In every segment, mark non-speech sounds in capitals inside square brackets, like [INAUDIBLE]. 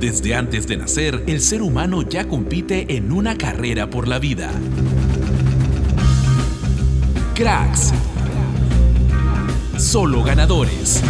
Desde antes de nacer, el ser humano ya compite en una carrera por la vida. Cracks. Solo ganadores.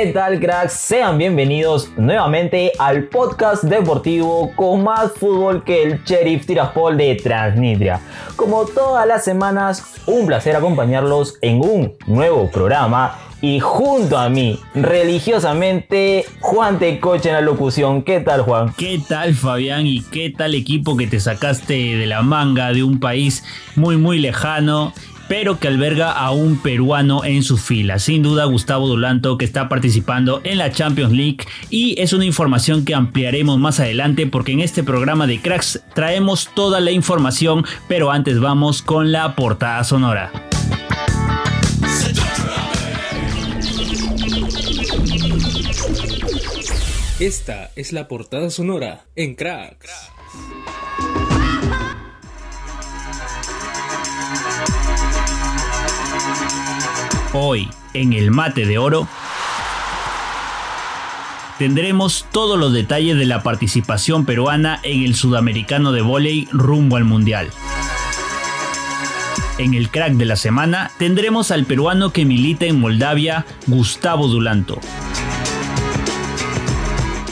¿Qué tal cracks? Sean bienvenidos nuevamente al podcast deportivo con más fútbol que el Sheriff Tiraspol de Transnistria. Como todas las semanas, un placer acompañarlos en un nuevo programa y junto a mí, religiosamente, Juan Tecoche en la locución. ¿Qué tal, Juan? ¿Qué tal, Fabián? ¿Y qué tal equipo que te sacaste de la manga de un país muy, muy lejano? Pero que alberga a un peruano en su fila. Sin duda, Gustavo Dulanto, que está participando en la Champions League. Y es una información que ampliaremos más adelante, porque en este programa de Cracks traemos toda la información. Pero antes vamos con la portada sonora. Esta es la portada sonora en Cracks. Hoy, en el mate de oro, tendremos todos los detalles de la participación peruana en el sudamericano de vóley rumbo al mundial. En el crack de la semana tendremos al peruano que milita en Moldavia, Gustavo Dulanto.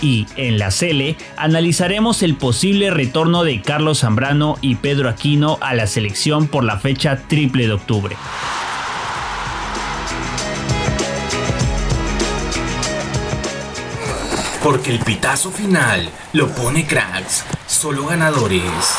Y en la Cele analizaremos el posible retorno de Carlos Zambrano y Pedro Aquino a la selección por la fecha triple de octubre. Porque el pitazo final lo pone cracks, solo ganadores.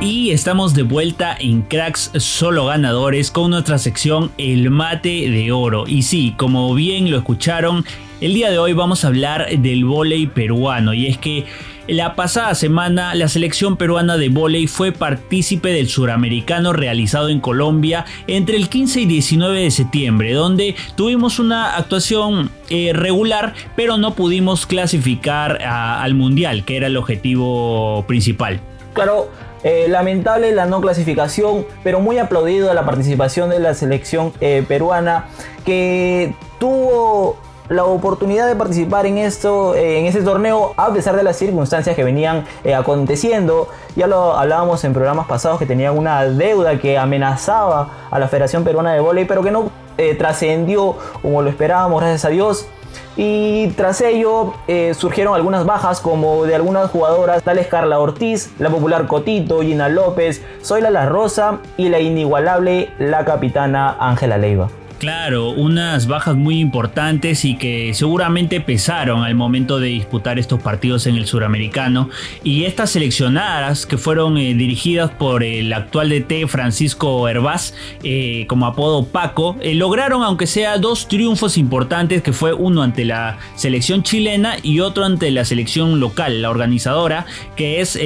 Y estamos de vuelta en Cracks Solo Ganadores con nuestra sección El Mate de Oro. Y sí, como bien lo escucharon, el día de hoy vamos a hablar del vóley peruano. Y es que la pasada semana, la selección peruana de vóley fue partícipe del suramericano realizado en Colombia entre el 15 y 19 de septiembre, donde tuvimos una actuación eh, regular, pero no pudimos clasificar al mundial, que era el objetivo principal. Claro, eh, lamentable la no clasificación, pero muy aplaudido la participación de la selección eh, peruana que tuvo la oportunidad de participar en esto, en este torneo, a pesar de las circunstancias que venían eh, aconteciendo. Ya lo hablábamos en programas pasados que tenían una deuda que amenazaba a la Federación Peruana de Voley, pero que no eh, trascendió como lo esperábamos, gracias a Dios. Y tras ello eh, surgieron algunas bajas como de algunas jugadoras tales Carla Ortiz, la popular Cotito, Gina López, Zoila La Rosa y la inigualable la capitana Ángela Leiva. Claro, unas bajas muy importantes y que seguramente pesaron al momento de disputar estos partidos en el suramericano. Y estas seleccionadas que fueron eh, dirigidas por el actual DT Francisco Hervás, eh, como apodo Paco, eh, lograron aunque sea dos triunfos importantes que fue uno ante la selección chilena y otro ante la selección local, la organizadora, que es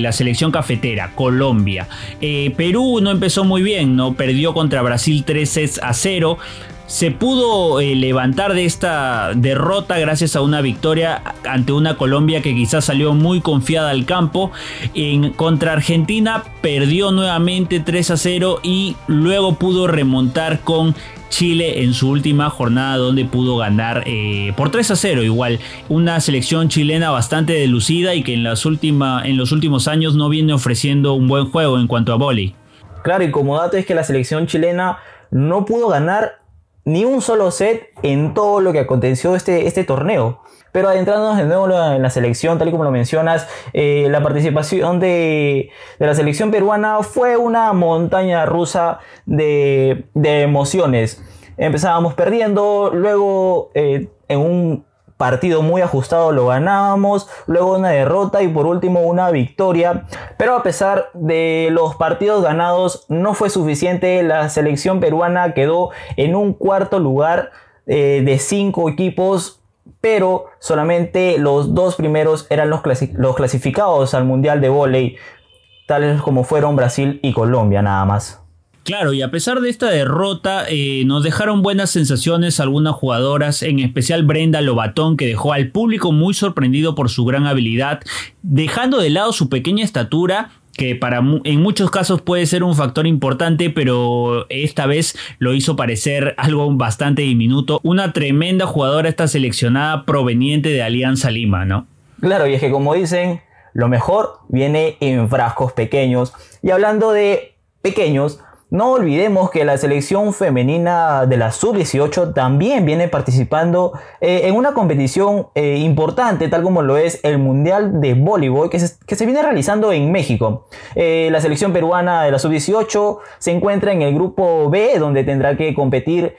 la selección cafetera, Colombia. Perú no empezó muy bien, no perdió contra Brasil 3 a 0 se pudo eh, levantar de esta derrota gracias a una victoria ante una Colombia que quizás salió muy confiada al campo. En contra Argentina perdió nuevamente 3 a 0 y luego pudo remontar con Chile en su última jornada donde pudo ganar eh, por 3 a 0 igual. Una selección chilena bastante delucida y que en, las en los últimos años no viene ofreciendo un buen juego en cuanto a vóley. Claro, y como dato es que la selección chilena no pudo ganar ni un solo set en todo lo que aconteció este, este torneo. Pero adentrándonos de nuevo en la selección, tal y como lo mencionas, eh, la participación de, la selección peruana fue una montaña rusa de, emociones. Empezábamos perdiendo, luego eh, en un partido muy ajustado lo ganábamos, luego una derrota y por último una victoria. Pero a pesar de los partidos ganados no fue suficiente, la selección peruana quedó en un cuarto lugar eh, de cinco equipos, pero solamente los dos primeros eran los, los clasificados al Mundial de Voley, tales como fueron Brasil y Colombia nada más. Claro, y a pesar de esta derrota, eh, nos dejaron buenas sensaciones algunas jugadoras, en especial Brenda Lobatón, que dejó al público muy sorprendido por su gran habilidad, dejando de lado su pequeña estatura que para en muchos casos puede ser un factor importante, pero esta vez lo hizo parecer algo bastante diminuto. Una tremenda jugadora esta seleccionada proveniente de Alianza Lima, ¿no? Claro, y es que como dicen, lo mejor viene en frascos pequeños. Y hablando de pequeños, no olvidemos que la selección femenina de la sub-18 también viene participando eh, en una competición eh, importante, tal como lo es el Mundial de Voleibol, que se, viene realizando en México. Eh, la selección peruana de la sub-18 se encuentra en el grupo B, donde tendrá que competir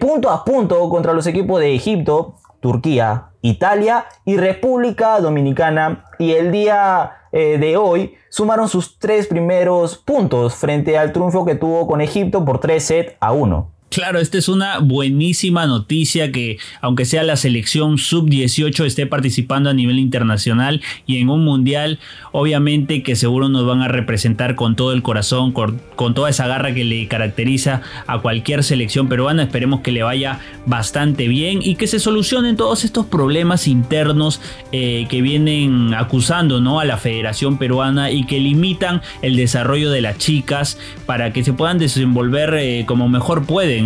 punto a punto contra los equipos de Egipto, Turquía, Italia y República Dominicana. Y el día eh, de hoy sumaron sus tres primeros puntos frente al triunfo que tuvo con Egipto por 3 set a 1. Claro, esta es una buenísima noticia que aunque sea la selección sub-18 esté participando a nivel internacional y en un mundial, obviamente que seguro nos van a representar con todo el corazón, con, toda esa garra que le caracteriza a cualquier selección peruana. Esperemos que le vaya bastante bien y que se solucionen todos estos problemas internos eh, que vienen acusando ¿no? a la Federación Peruana y que limitan el desarrollo de las chicas para que se puedan desenvolver eh, como mejor pueden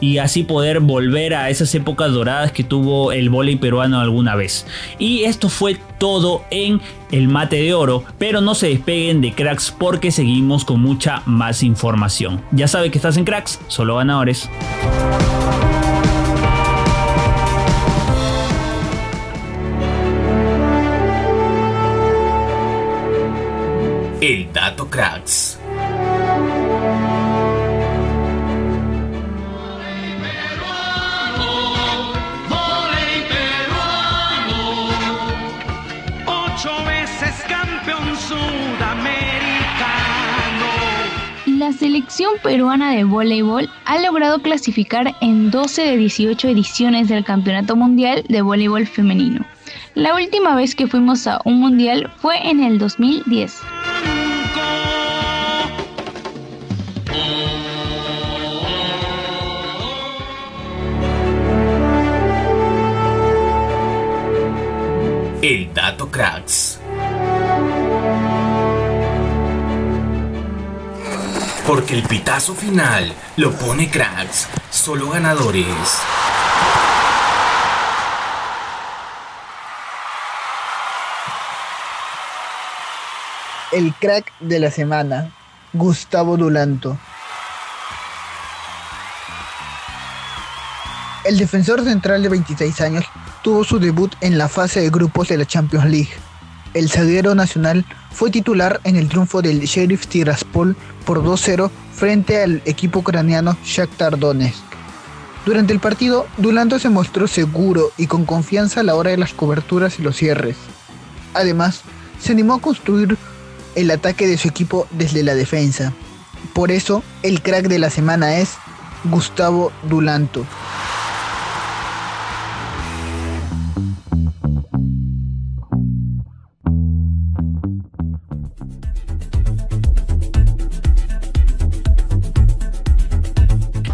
y así poder volver a esas épocas doradas que tuvo el vóley peruano alguna vez. Y esto fue todo en el mate de oro, pero no se despeguen de cracks porque seguimos con mucha más información. Ya sabe que estás en cracks, solo ganadores. El dato cracks. La selección peruana de voleibol ha logrado clasificar en 12 de 18 ediciones del Campeonato Mundial de Voleibol Femenino. La última vez que fuimos a un mundial fue en el 2010. El pitazo final lo pone cracks, solo ganadores. El crack de la semana, Gustavo Dulanto. El defensor central de 26 años tuvo su debut en la fase de grupos de la Champions League el zaguero nacional fue titular en el triunfo del Sheriff Tiraspol por 2-0 frente al equipo ucraniano Shakhtar Donetsk. Durante el partido, Dulanto se mostró seguro y con confianza a la hora de las coberturas y los cierres. Además, se animó a construir el ataque de su equipo desde la defensa. Por eso, el crack de la semana es Gustavo Dulanto.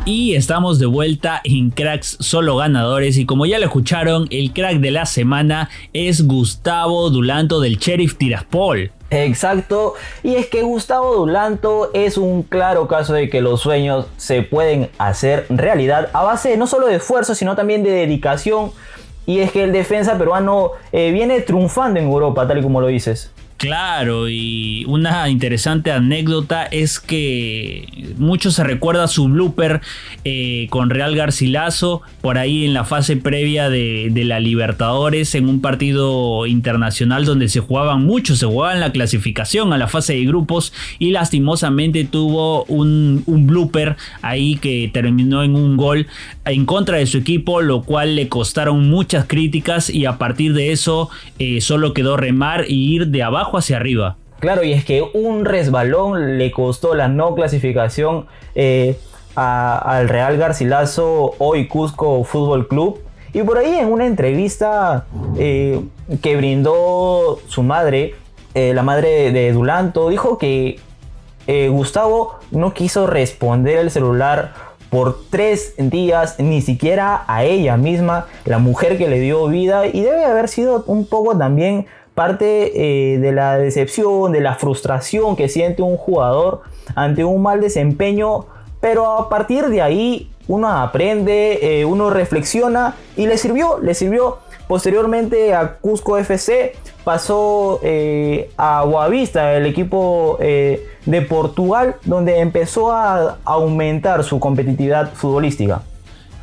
Y estamos de vuelta en Cracks Solo Ganadores. Y como ya lo escucharon, el crack de la semana es Gustavo Dulanto del Sheriff Tiraspol. Exacto, y es que Gustavo Dulanto es un claro caso de que los sueños se pueden hacer realidad a base no solo de esfuerzo, sino también de dedicación. Y es que el defensa peruano eh, viene triunfando en Europa, tal y como lo dices. Claro, y una interesante anécdota es que mucho se recuerda su blooper eh, con Real Garcilaso por ahí en la fase previa de, la Libertadores en un partido internacional donde se jugaban mucho, se jugaban la clasificación a la fase de grupos y lastimosamente tuvo un, blooper ahí que terminó en un gol en contra de su equipo, lo cual le costaron muchas críticas y a partir de eso eh, solo quedó remar y ir de abajo hacia arriba. Claro, y es que un resbalón le costó la no clasificación eh, al Real Garcilaso hoy Cusco Fútbol Club. Y por ahí en una entrevista eh, que brindó su madre, la madre de Dulanto, dijo que Gustavo no quiso responder el celular por tres días, ni siquiera a ella misma, la mujer que le dio vida, y debe haber sido un poco también parte eh, de la decepción, de la frustración que siente un jugador ante un mal desempeño, pero a partir de ahí uno aprende, eh, uno reflexiona y le sirvió, le sirvió. Posteriormente a Cusco FC pasó eh, a Boavista, el equipo de Portugal, donde empezó a aumentar su competitividad futbolística.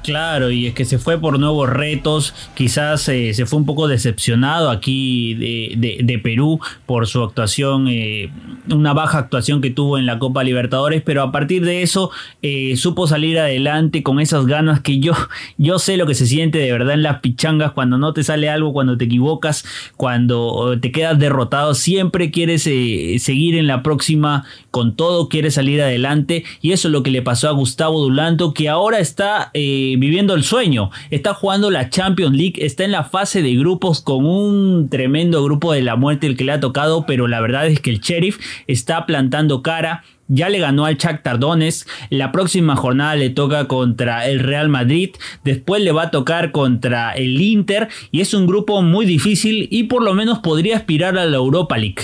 Claro, y es que se fue por nuevos retos, quizás eh, se fue un poco decepcionado aquí de, Perú por su actuación, eh, una baja actuación que tuvo en la Copa Libertadores, pero a partir de eso eh, supo salir adelante con esas ganas que yo, [LAUGHS] yo sé lo que se siente de verdad en las pichangas cuando no te sale algo, cuando te equivocas, cuando te quedas derrotado, siempre quieres seguir en la próxima con todo, quieres salir adelante y eso es lo que le pasó a Gustavo Dulanto que ahora está viviendo el sueño. Está jugando la Champions League, está en la fase de grupos con un tremendo grupo de la muerte el que le ha tocado, pero la verdad es que el Sheriff está plantando cara. Ya le ganó al Chuck Tardones. La próxima jornada le toca contra el Real Madrid. Después le va a tocar contra el Inter. Y es un grupo muy difícil y por lo menos podría aspirar a la Europa League.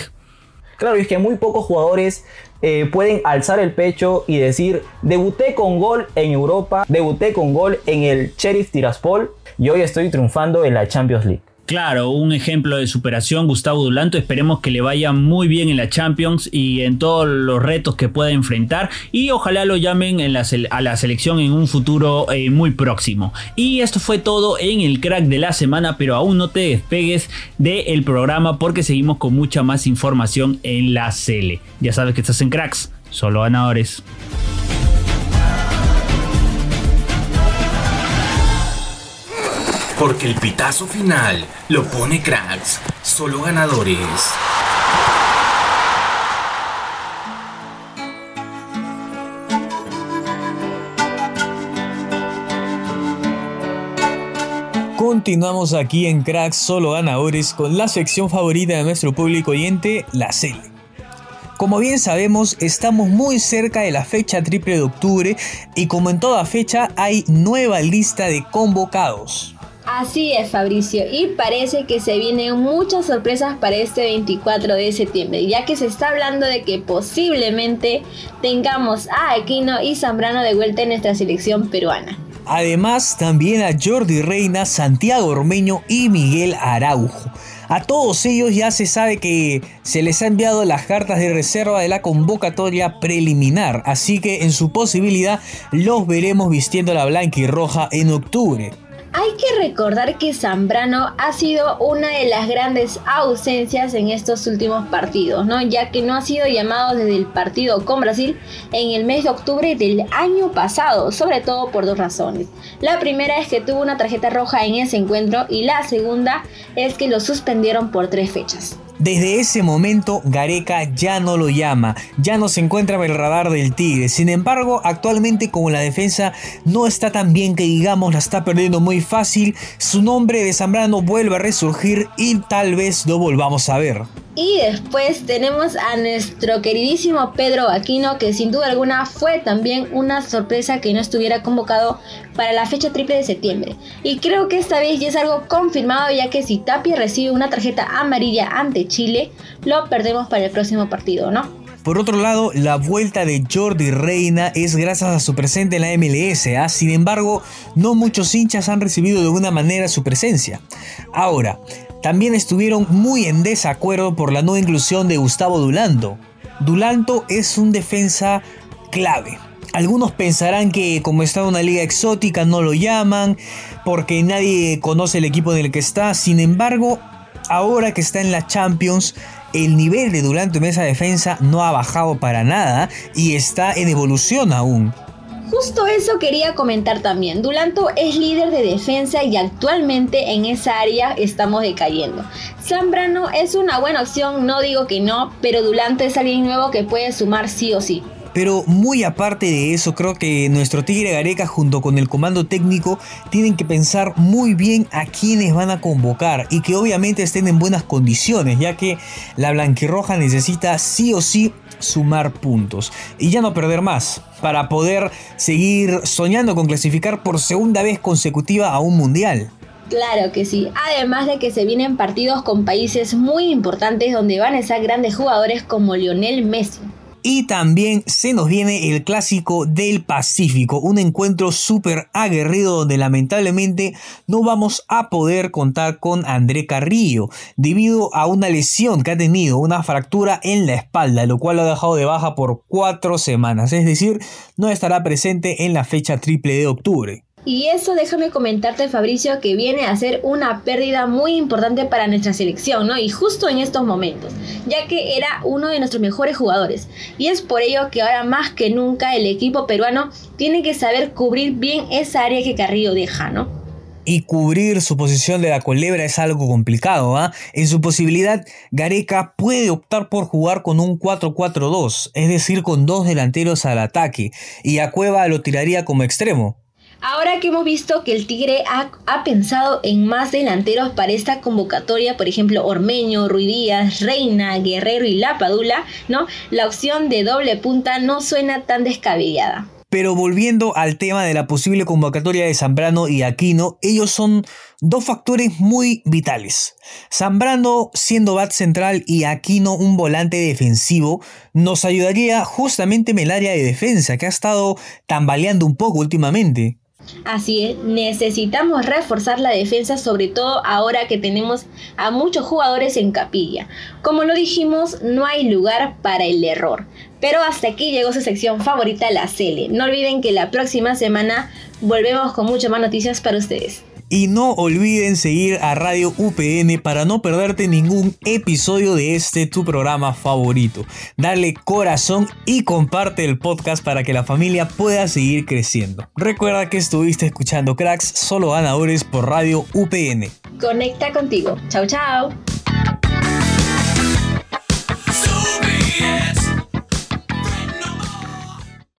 Claro, y es que muy pocos jugadores eh, pueden alzar el pecho y decir, debuté con gol en Europa, debuté con gol en el Sheriff Tiraspol y hoy estoy triunfando en la Champions League. Claro, un ejemplo de superación, Gustavo Dulanto. Esperemos que le vaya muy bien en la Champions y en todos los retos que pueda enfrentar. Y ojalá lo llamen a la selección en un futuro eh, muy próximo. Y esto fue todo en el crack de la semana, pero aún no te despegues del programa porque seguimos con mucha más información en la Cele. Ya sabes que estás en cracks, solo ganadores. Porque el pitazo final lo pone cracks, solo ganadores. Continuamos aquí en Cracks Solo Ganadores con la sección favorita de nuestro público oyente, la Cele. Como bien sabemos, estamos muy cerca de la fecha triple de octubre y como en toda fecha hay nueva lista de convocados. Así es, Fabricio, y parece que se vienen muchas sorpresas para este 24 de septiembre, ya que se está hablando de que posiblemente tengamos a Aquino y Zambrano de vuelta en nuestra selección peruana. Además, también a Jordi Reina, Santiago Ormeño y Miguel Araujo. A todos ellos ya se sabe que se les ha enviado las cartas de reserva de la convocatoria preliminar, así que en su posibilidad los veremos vistiendo la blanca y roja en octubre. Hay que recordar que Zambrano ha sido una de las grandes ausencias en estos últimos partidos, ¿no? Ya que no ha sido llamado desde el partido con Brasil en el mes de octubre del año pasado, sobre todo por dos razones. La primera es que tuvo una tarjeta roja en ese encuentro y la segunda es que lo suspendieron por tres fechas. Desde ese momento, Gareca ya no lo llama, ya no se encuentra en el radar del Tigre. Sin embargo, actualmente como la defensa no está tan bien que digamos la está perdiendo muy fácil, su nombre de Zambrano vuelve a resurgir y tal vez lo volvamos a ver. Y después tenemos a nuestro queridísimo Pedro Aquino, que sin duda alguna fue también una sorpresa que no estuviera convocado para la fecha triple de septiembre. Y creo que esta vez ya es algo confirmado, ya que si Tapia recibe una tarjeta amarilla ante Chile, lo perdemos para el próximo partido, ¿no? Por otro lado, la vuelta de Jordi Reina es gracias a su presencia en la MLS. ¿ah? Sin embargo, no muchos hinchas han recibido de alguna manera su presencia. Ahora, también estuvieron muy en desacuerdo por la no inclusión de Gustavo Dulanto. Dulanto es un defensa clave. Algunos pensarán que como está en una liga exótica no lo llaman porque nadie conoce el equipo en el que está. Sin embargo, ahora que está en la Champions, el nivel de Dulanto en esa defensa no ha bajado para nada y está en evolución aún. Justo eso quería comentar también. Dulanto es líder de defensa y actualmente en esa área estamos decayendo. Zambrano es una buena opción, no digo que no, pero Dulanto es alguien nuevo que puede sumar sí o sí. Pero muy aparte de eso, creo que nuestro Tigre Gareca junto con el comando técnico tienen que pensar muy bien a quiénes van a convocar y que obviamente estén en buenas condiciones, ya que la blanquirroja necesita sí o sí sumar puntos y ya no perder más para poder seguir soñando con clasificar por segunda vez consecutiva a un mundial. Claro que sí, además de que se vienen partidos con países muy importantes donde van a estar grandes jugadores como Lionel Messi. Y también se nos viene el clásico del Pacífico, un encuentro súper aguerrido donde lamentablemente no vamos a poder contar con André Carrillo debido a una lesión que ha tenido, una fractura en la espalda, lo cual lo ha dejado de baja por cuatro semanas, es decir, no estará presente en la fecha triple de octubre. Y eso déjame comentarte Fabricio que viene a ser una pérdida muy importante para nuestra selección, ¿no? Y justo en estos momentos, ya que era uno de nuestros mejores jugadores. Y es por ello que ahora más que nunca el equipo peruano tiene que saber cubrir bien esa área que Carrillo deja, ¿no? y cubrir su posición de la culebra es algo complicado. ¿ah? En su posibilidad, Gareca puede optar por jugar con un 4-4-2, es decir, con dos delanteros al ataque, y a Cueva lo tiraría como extremo. Ahora que hemos visto que el Tigre ha, pensado en más delanteros para esta convocatoria, por ejemplo, Ormeño, Ruidías, Reina, Guerrero y Lapadula, ¿no? La opción de doble punta no suena tan descabellada. Pero volviendo al tema de la posible convocatoria de Zambrano y Aquino, ellos son dos factores muy vitales. Zambrano siendo bat central y Aquino un volante defensivo, nos ayudaría justamente en el área de defensa que ha estado tambaleando un poco últimamente. Así es, necesitamos reforzar la defensa, sobre todo ahora que tenemos a muchos jugadores en capilla. Como lo dijimos, no hay lugar para el error. Pero hasta aquí llegó su sección favorita, la Cele. No olviden que la próxima semana volvemos con muchas más noticias para ustedes. Y no olviden seguir a Radio UPN para no perderte ningún episodio de este tu programa favorito. Dale corazón y comparte el podcast para que la familia pueda seguir creciendo. Recuerda que estuviste escuchando Cracks solo ganadores por Radio UPN. Conecta contigo. Chao, chao.